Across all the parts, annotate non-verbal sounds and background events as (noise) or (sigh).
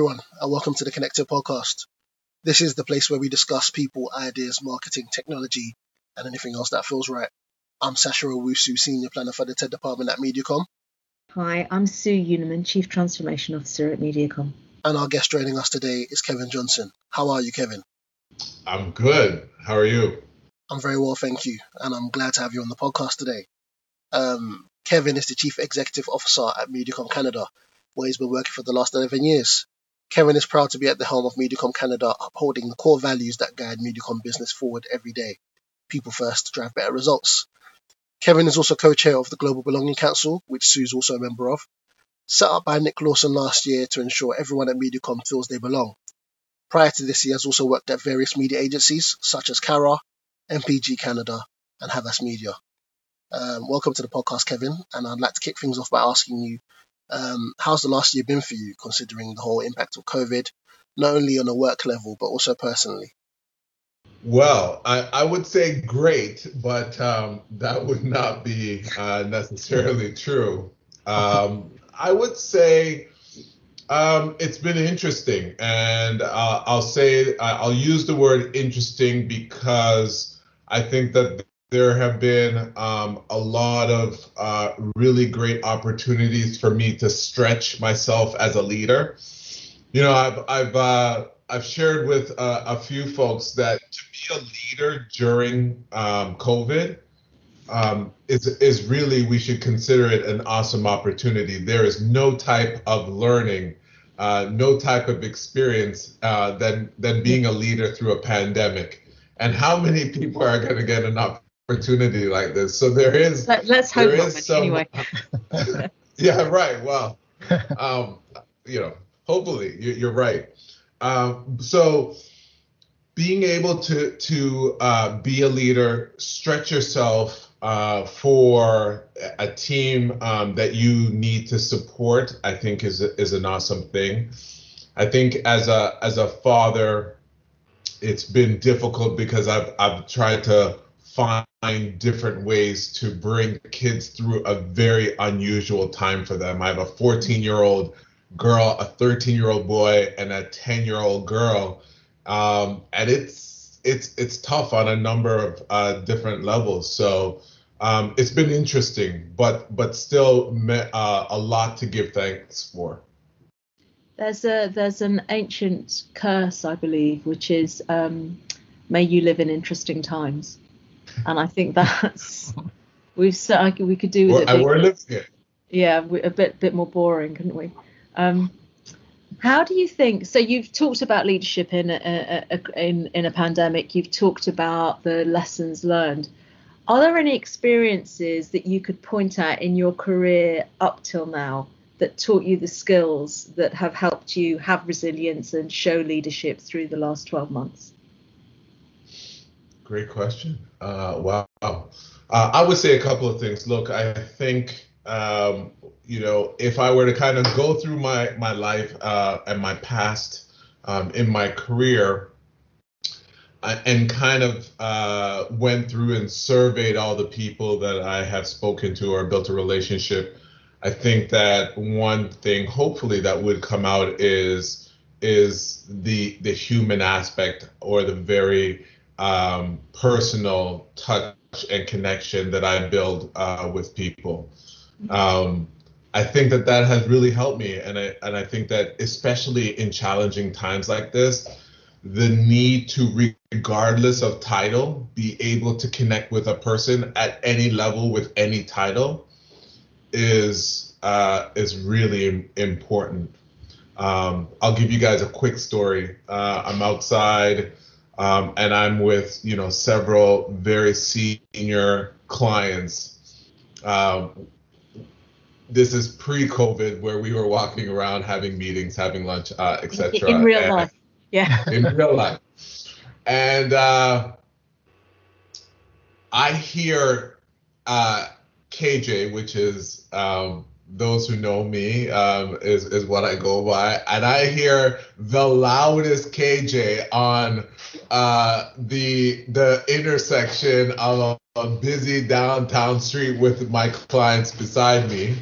Hello, everyone, and welcome to the Connected Podcast. This is the place where we discuss people, ideas, marketing, technology, and anything else that feels right. I'm Sasha Owusu, Senior Planner for the TED Department at Mediacom. Hi, I'm Sue Unerman, Chief Transformation Officer at Mediacom. And our guest joining us today is Kevin Johnson. How are you, Kevin? I'm good. How are you? I'm very well, thank you. And I'm glad to have you on the podcast today. Um, Kevin is the Chief Executive Officer at Mediacom Canada, where he's been working for the last 11 years. Kevin is proud to be at the helm of Mediacom Canada, upholding the core values that guide Mediacom business forward every day. People first to drive better results. Kevin is also co-chair of the Global Belonging Council, which Sue's also a member of, set up by Nick Lawson last year to ensure everyone at Mediacom feels they belong. Prior to this, he has also worked at various media agencies such as Carat, MPG Canada, and Havas Media. Um, welcome to the podcast, Kevin, and I'd like to kick things off by asking you um, how's the last year been for you, considering the whole impact of COVID, not only on a work level, but also personally? Well, I, I would say great, but um, that would not be uh, necessarily true. Um, I would say um, it's been interesting, and uh, I'll say I'll use the word interesting because I think that there have been um, a lot of uh, really great opportunities for me to stretch myself as a leader. You know, I've I've uh, I've shared with uh, a few folks that to be a leader during um, COVID um, is is really we should consider it an awesome opportunity. There is no type of learning, uh, no type of experience uh, than than being a leader through a pandemic. And how many people are going to get an opportunity like this? So there is. Let, us hope not. Some, anyway. (laughs) yeah. Right. Well, um, you know, hopefully you're right. Um, so being able to to uh, be a leader, stretch yourself uh, for a team um, that you need to support, I think is is an awesome thing. I think as a as a father, it's been difficult because I've I've tried to find different ways to bring kids through a very unusual time for them. I have a 14 year old girl, a 13 year old boy, and a 10 year old girl, um, and it's it's it's tough on a number of uh, different levels. So um, it's been interesting, but but still uh, a lot to give thanks for. There's a there's an ancient curse, I believe, which is um, "May you live in interesting times," and I think that's we've so we could do with well, it. It. Yeah, a bit bit more boring, couldn't we? Um, how do you think? So you've talked about leadership in a, a, in in a pandemic. You've talked about the lessons learned. Are there any experiences that you could point at in your career up till now that taught you the skills that have helped you have resilience and show leadership through the last 12 months? Great question. Uh, wow. Uh, I would say a couple of things. Look, I think um, you know, if I were to kind of go through my my life uh, and my past um, in my career, and kind of uh, went through and surveyed all the people that I have spoken to or built a relationship, I think that one thing, hopefully, that would come out is is the the human aspect or the very um, personal touch and connection that I build uh, with people. Um, I think that that has really helped me, and I and I think that especially in challenging times like this, the need to, regardless of title, be able to connect with a person at any level with any title, is uh, is really important. Um, I'll give you guys a quick story. Uh, I'm outside, um, and I'm with you know several very senior clients. Um, this is pre-COVID, where we were walking around, having meetings, having lunch, uh, etc. In real and, life, yeah. (laughs) In real life, and uh, I hear uh, KJ, which is um, those who know me um, is is what I go by, and I hear the loudest KJ on uh, the the intersection of a busy downtown street with my clients beside me.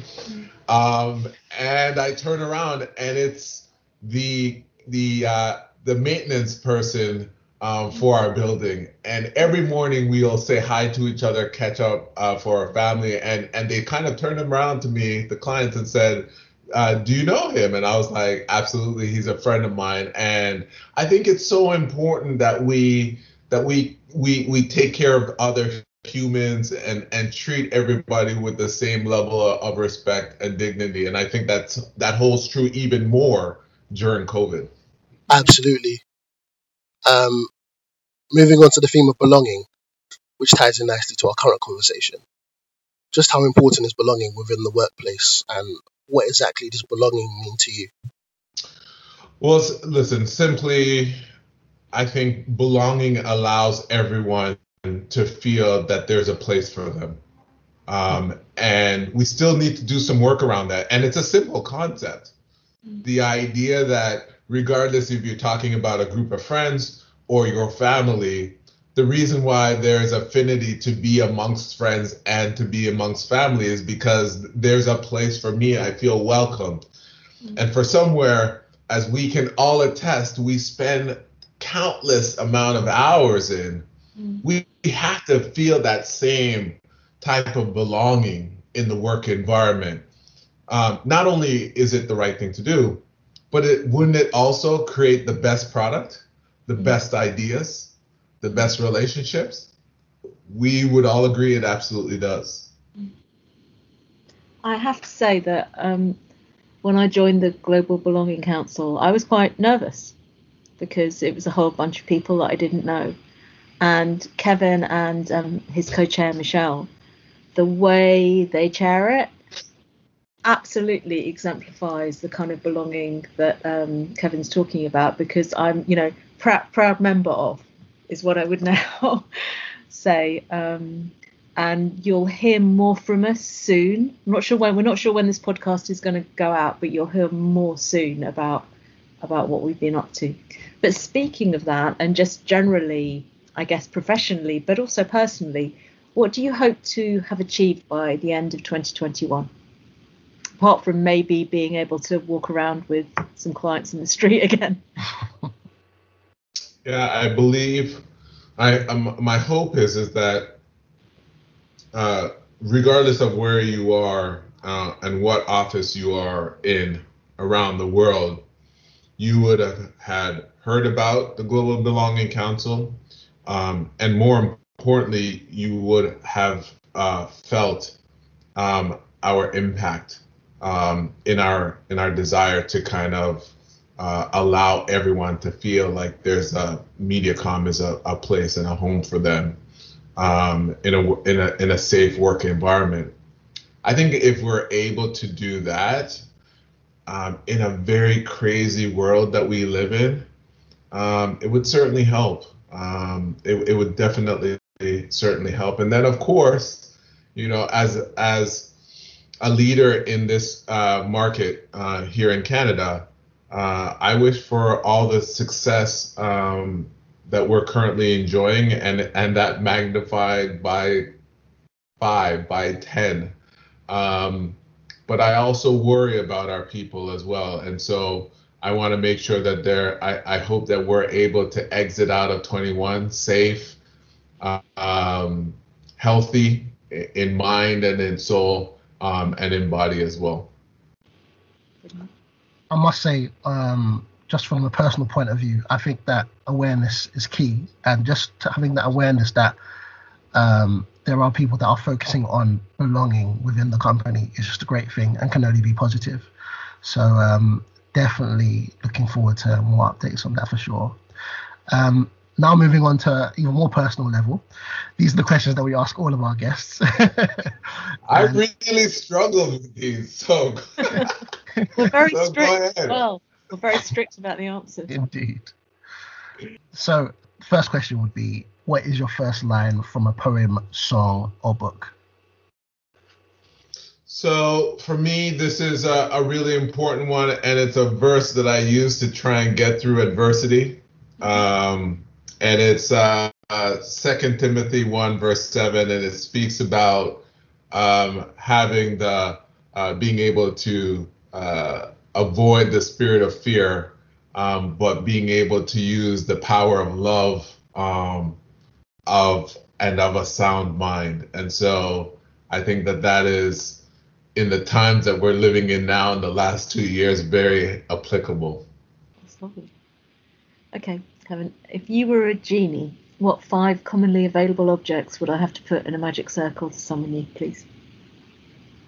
Um, and I turn around and it's the the uh, the maintenance person um, for our building, and every morning we'll say hi to each other, catch up uh, for our family, and and they kind of turned them around to me, the clients, and said, uh, "Do you know him?" And I was like, "Absolutely, he's a friend of mine." And I think it's so important that we that we we we take care of other humans and and treat everybody with the same level of respect and dignity. And I think that's that holds true even more during COVID. Absolutely. Um, moving on to the theme of belonging, which ties in nicely to our current conversation. Just how important is belonging within the workplace, and what exactly does belonging mean to you? Well, listen, simply, I think belonging allows everyone to feel that there's a place for them. Um, and we still need to do some work around that. And it's a simple concept. The idea that regardless if you're talking about a group of friends or your family, the reason why there's affinity to be amongst friends and to be amongst family is because there's a place for me. I feel welcomed. Mm-hmm. And for somewhere, as we can all attest, we spend countless amount of hours in. Mm-hmm. We have to feel that same type of belonging in the work environment. Um, not only is it the right thing to do, but it wouldn't it also create the best product, the mm-hmm. best ideas, the best relationships? We would all agree it absolutely does. I have to say that um, when I joined the Global Belonging Council, I was quite nervous because it was a whole bunch of people that I didn't know. And Kevin and um, his co chair, Michelle, the way they chair it absolutely exemplifies the kind of belonging that um, Kevin's talking about because I'm, you know, proud, proud member of is what I would (laughs) now say. Um, and you'll hear more from us soon. I'm not sure when. We're not sure when this podcast is going to go out, but you'll hear more soon about about what we've been up to. But speaking of that, and just generally, I guess professionally, but also personally, what do you hope to have achieved by the end of 2021? Apart from maybe being able to walk around with some clients in the street (laughs) again. (laughs) yeah, I believe. I um, my hope is is that uh, regardless of where you are uh, and what office you are in around the world, you would have had heard about the Global Belonging Council, um, and more importantly, you would have uh, felt um, our impact um, in our in our desire to kind of uh, allow everyone to feel like there's a MediaCom is a, a place and a home for them um, in a in a in a safe work environment. I think if we're able to do that um, in a very crazy world that we live in, um, it would certainly help. Um, it, it would definitely certainly help. And then of course, you know, as as a leader in this uh, market uh, here in Canada. Uh, I wish for all the success um, that we're currently enjoying and and that magnified by five, by ten. Um, but I also worry about our people as well, and so I want to make sure that they're. I, I hope that we're able to exit out of 21 safe, um, healthy in mind and in soul um, and in body as well. I must say, um, just from a personal point of view, I think that awareness is key, and just having that awareness that um, there are people that are focusing on belonging within the company is just a great thing and can only be positive. So um, definitely looking forward to more updates on that for sure. Um, now moving on to even more personal level, these are the questions that we ask all of our guests. (laughs) I really struggle with these, so (laughs) we're very so strict. Well, we're very strict about the answers. Indeed. So, first question would be, what is your first line from a poem, song, or book? So for me, this is a, a, really important one, and it's a verse that I use to try and get through adversity. Um, and it's uh, uh, Second Timothy one verse seven, and it speaks about um, having the uh, being able to uh, avoid the spirit of fear, um, but being able to use the power of love um, of and of a sound mind. And so I think that that is in the times that we're living in now in the last two years very applicable. That's lovely. Okay, Kevin, if you were a genie, what five commonly available objects would I have to put in a magic circle to summon you, please?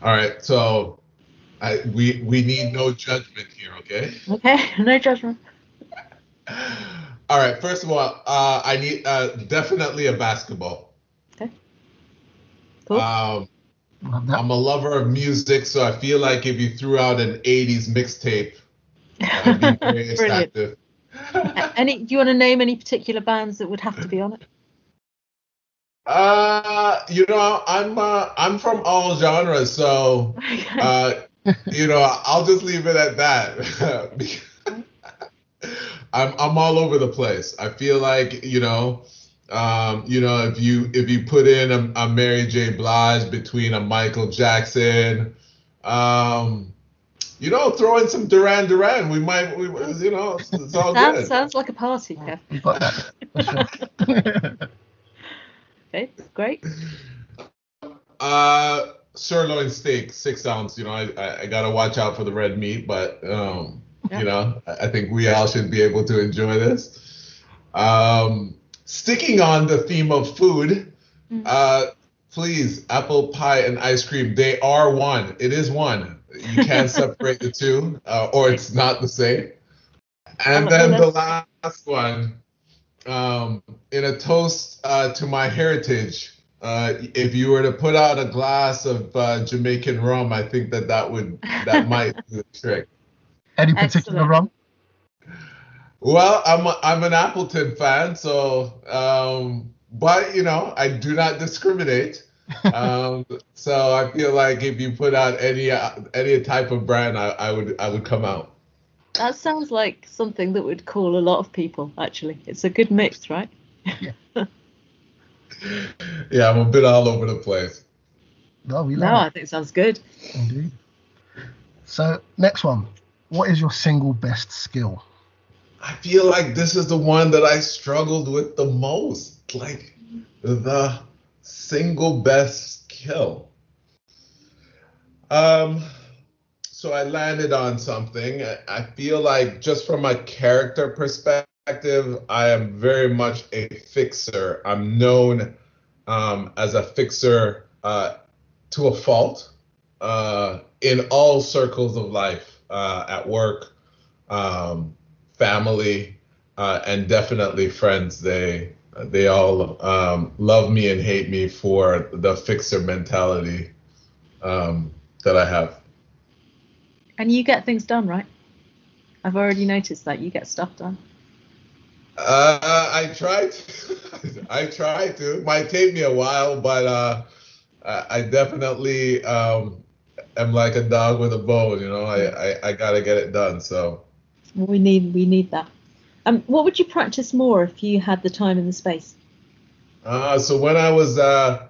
All right, so I, we we need no judgment here, okay? Okay, (laughs) no judgment. All right, first of all, uh, I need uh, definitely a basketball. Okay. Cool. Um, I'm a lover of music, so I feel like if you threw out an 80s mixtape, I'd be (laughs) very Brilliant. attractive. (laughs) Any? Do you want to name any particular bands that would have to be on it? Uh, you know, I'm uh, I'm from all genres, so uh, you know, I'll just leave it at that. (laughs) (laughs) I'm I'm all over the place. I feel like you know, um, you know, if you if you put in a, a Mary J. Blige between a Michael Jackson, um, you know, throw in some Duran Duran, we might, we, you know, it's, it's all sounds, good. sounds like a party, Kev. (laughs) We got that. For (laughs) sure. Okay, great. Uh, sirloin steak, six ounce. You know, I, I, I gotta watch out for the red meat, but um, Yeah. you know, I, I think we all should be able to enjoy this. Um, sticking on the theme of food, Mm. uh, please, apple pie and ice cream. They are one. It is one. You can't separate the two, uh, or it's not the same. And Oh, then the last one, um, in a toast uh, to my heritage. Uh, if you were to put out a glass of uh, Jamaican rum, I think that that would that (laughs) might do the trick. Any particular Excellent. rum? Well, I'm a, I'm an Appleton fan, so um, but you know I do not discriminate. Um, so I feel like if you put out any uh, any type of brand, I, I would I would come out. That sounds like something that would call a lot of people. Actually, it's a good mix, right? (laughs) Yeah, I'm a bit all over the place. No, we love No, love I think it sounds good. Indeed. So, next one. What is your single best skill? I feel like this is the one that I struggled with the most. Like the single best skill. Um, so I landed on something. I- feel like just from a character perspective, I am very much a fixer. I'm known um, as a fixer uh, to a fault uh, in all circles of life, uh, at work, um, family, uh, and definitely friends. They they all um, love me and hate me for the fixer mentality um, that I have. And you get things done, right? I've already noticed that you get stuff done. Uh, I try to. (laughs) I try to. Might take me a while, but uh, I I definitely um, am like a dog with a bone. You know, I, I, I gotta get it done. So We need we need that. Um, what would you practice more if you had the time and the space? Uh, so when I was uh,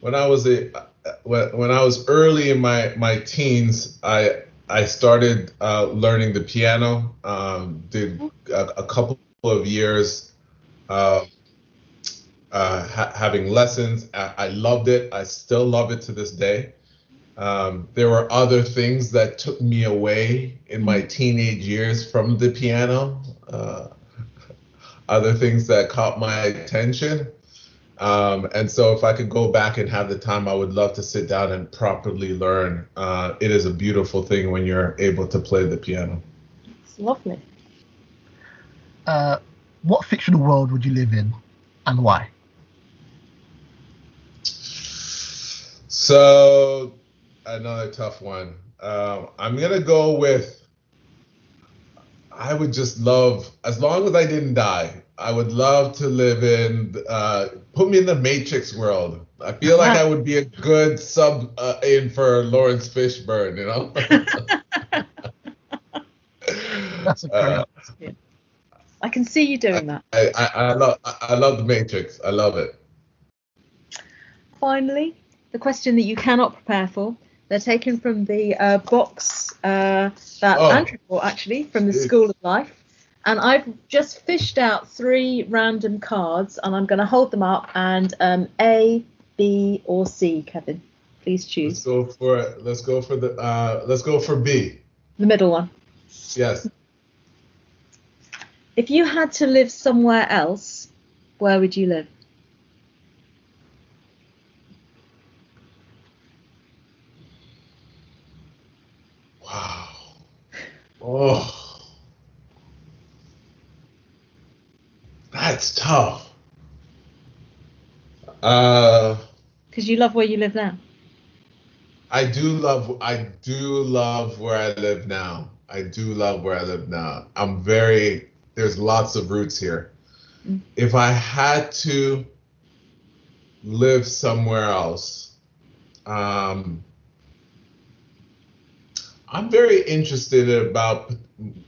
when I was a when, when I was early in my my teens, I I started uh, learning the piano. Um, did a, a couple of years uh, uh, ha- having lessons. I, I loved it. I still love it to this day. Um, there were other things that took me away in my teenage years from the piano. Uh, other things that caught my attention. Um, and so, if I could go back and have the time, I would love to sit down and properly learn. Uh, it is a beautiful thing when you're able to play the piano. It's lovely. Uh, what fictional world would you live in and why? So, another tough one. Um, I'm gonna go with. I would just love, as long as I didn't die, I would love to live in. Uh, put me in the Matrix world. I feel like I would be a good sub uh, in for Laurence Fishburne. You know. That's a Uh. I can see you doing that. I, I, I love I I love the Matrix. I love it. Finally, the question that you cannot prepare for: They're taken from the uh, box uh, that Oh. Andrew bought actually from the School of Life. And I've just fished out three random cards, and I'm going to hold them up. And um, A, B, or C, Kevin, please Let's choose go for it. let's go for the uh, let's go for B. the middle one. Yes. If you had to live somewhere else, where would you live? Oh. That's tough. Uh Because you love where you live now. I do love I do love where I live now. I do love where I live now. I'm very there's lots of roots here. Mm. If I had to live somewhere else, um, I'm very interested about.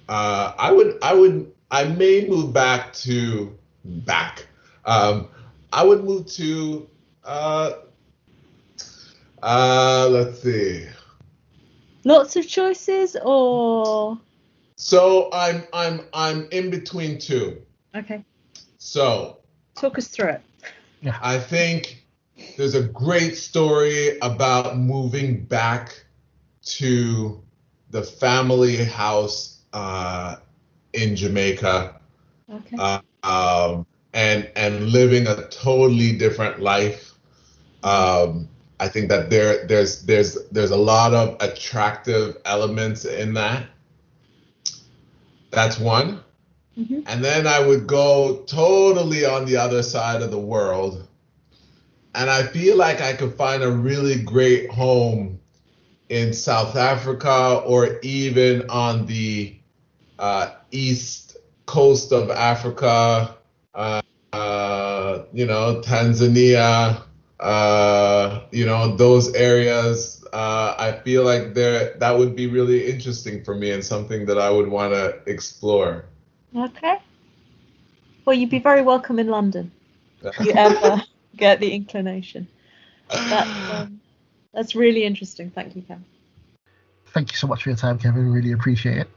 Uh, I would I would I may move back to back. Um, I would move to. Uh, uh, let's see. Lots of choices, or So I'm I'm I'm in between two. okay, So talk us through it. Yeah. I think there's a great story about moving back to the family house uh, in Jamaica Okay. uh, um, and and living a totally different life. Um, I think that there there's there's there's a lot of attractive elements in that. That's one. Mhm. And then I would go totally on the other side of the world. And I feel like I could find a really great home in South Africa or even on the uh, east coast of Africa, uh, uh, you know, Tanzania, uh, you know, those areas. Uh, I feel like there that would be really interesting for me and something that I would want to explore. Okay. Well, you'd be very welcome in London if you ever (laughs) get the inclination. That's um, that's really interesting. Thank you, Kevin. Thank you so much for your time, Kevin. Really appreciate it.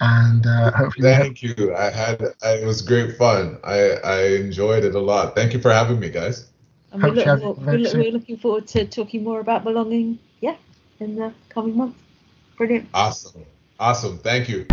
And uh, hopefully, we have- Thank you. I had I, it was great fun. I I enjoyed it a lot. Thank you for having me, guys. And we Hope look, have we're, very we're, we're looking forward to talking more about belonging. Yeah, in the coming months. Brilliant. Awesome. Awesome. Thank you.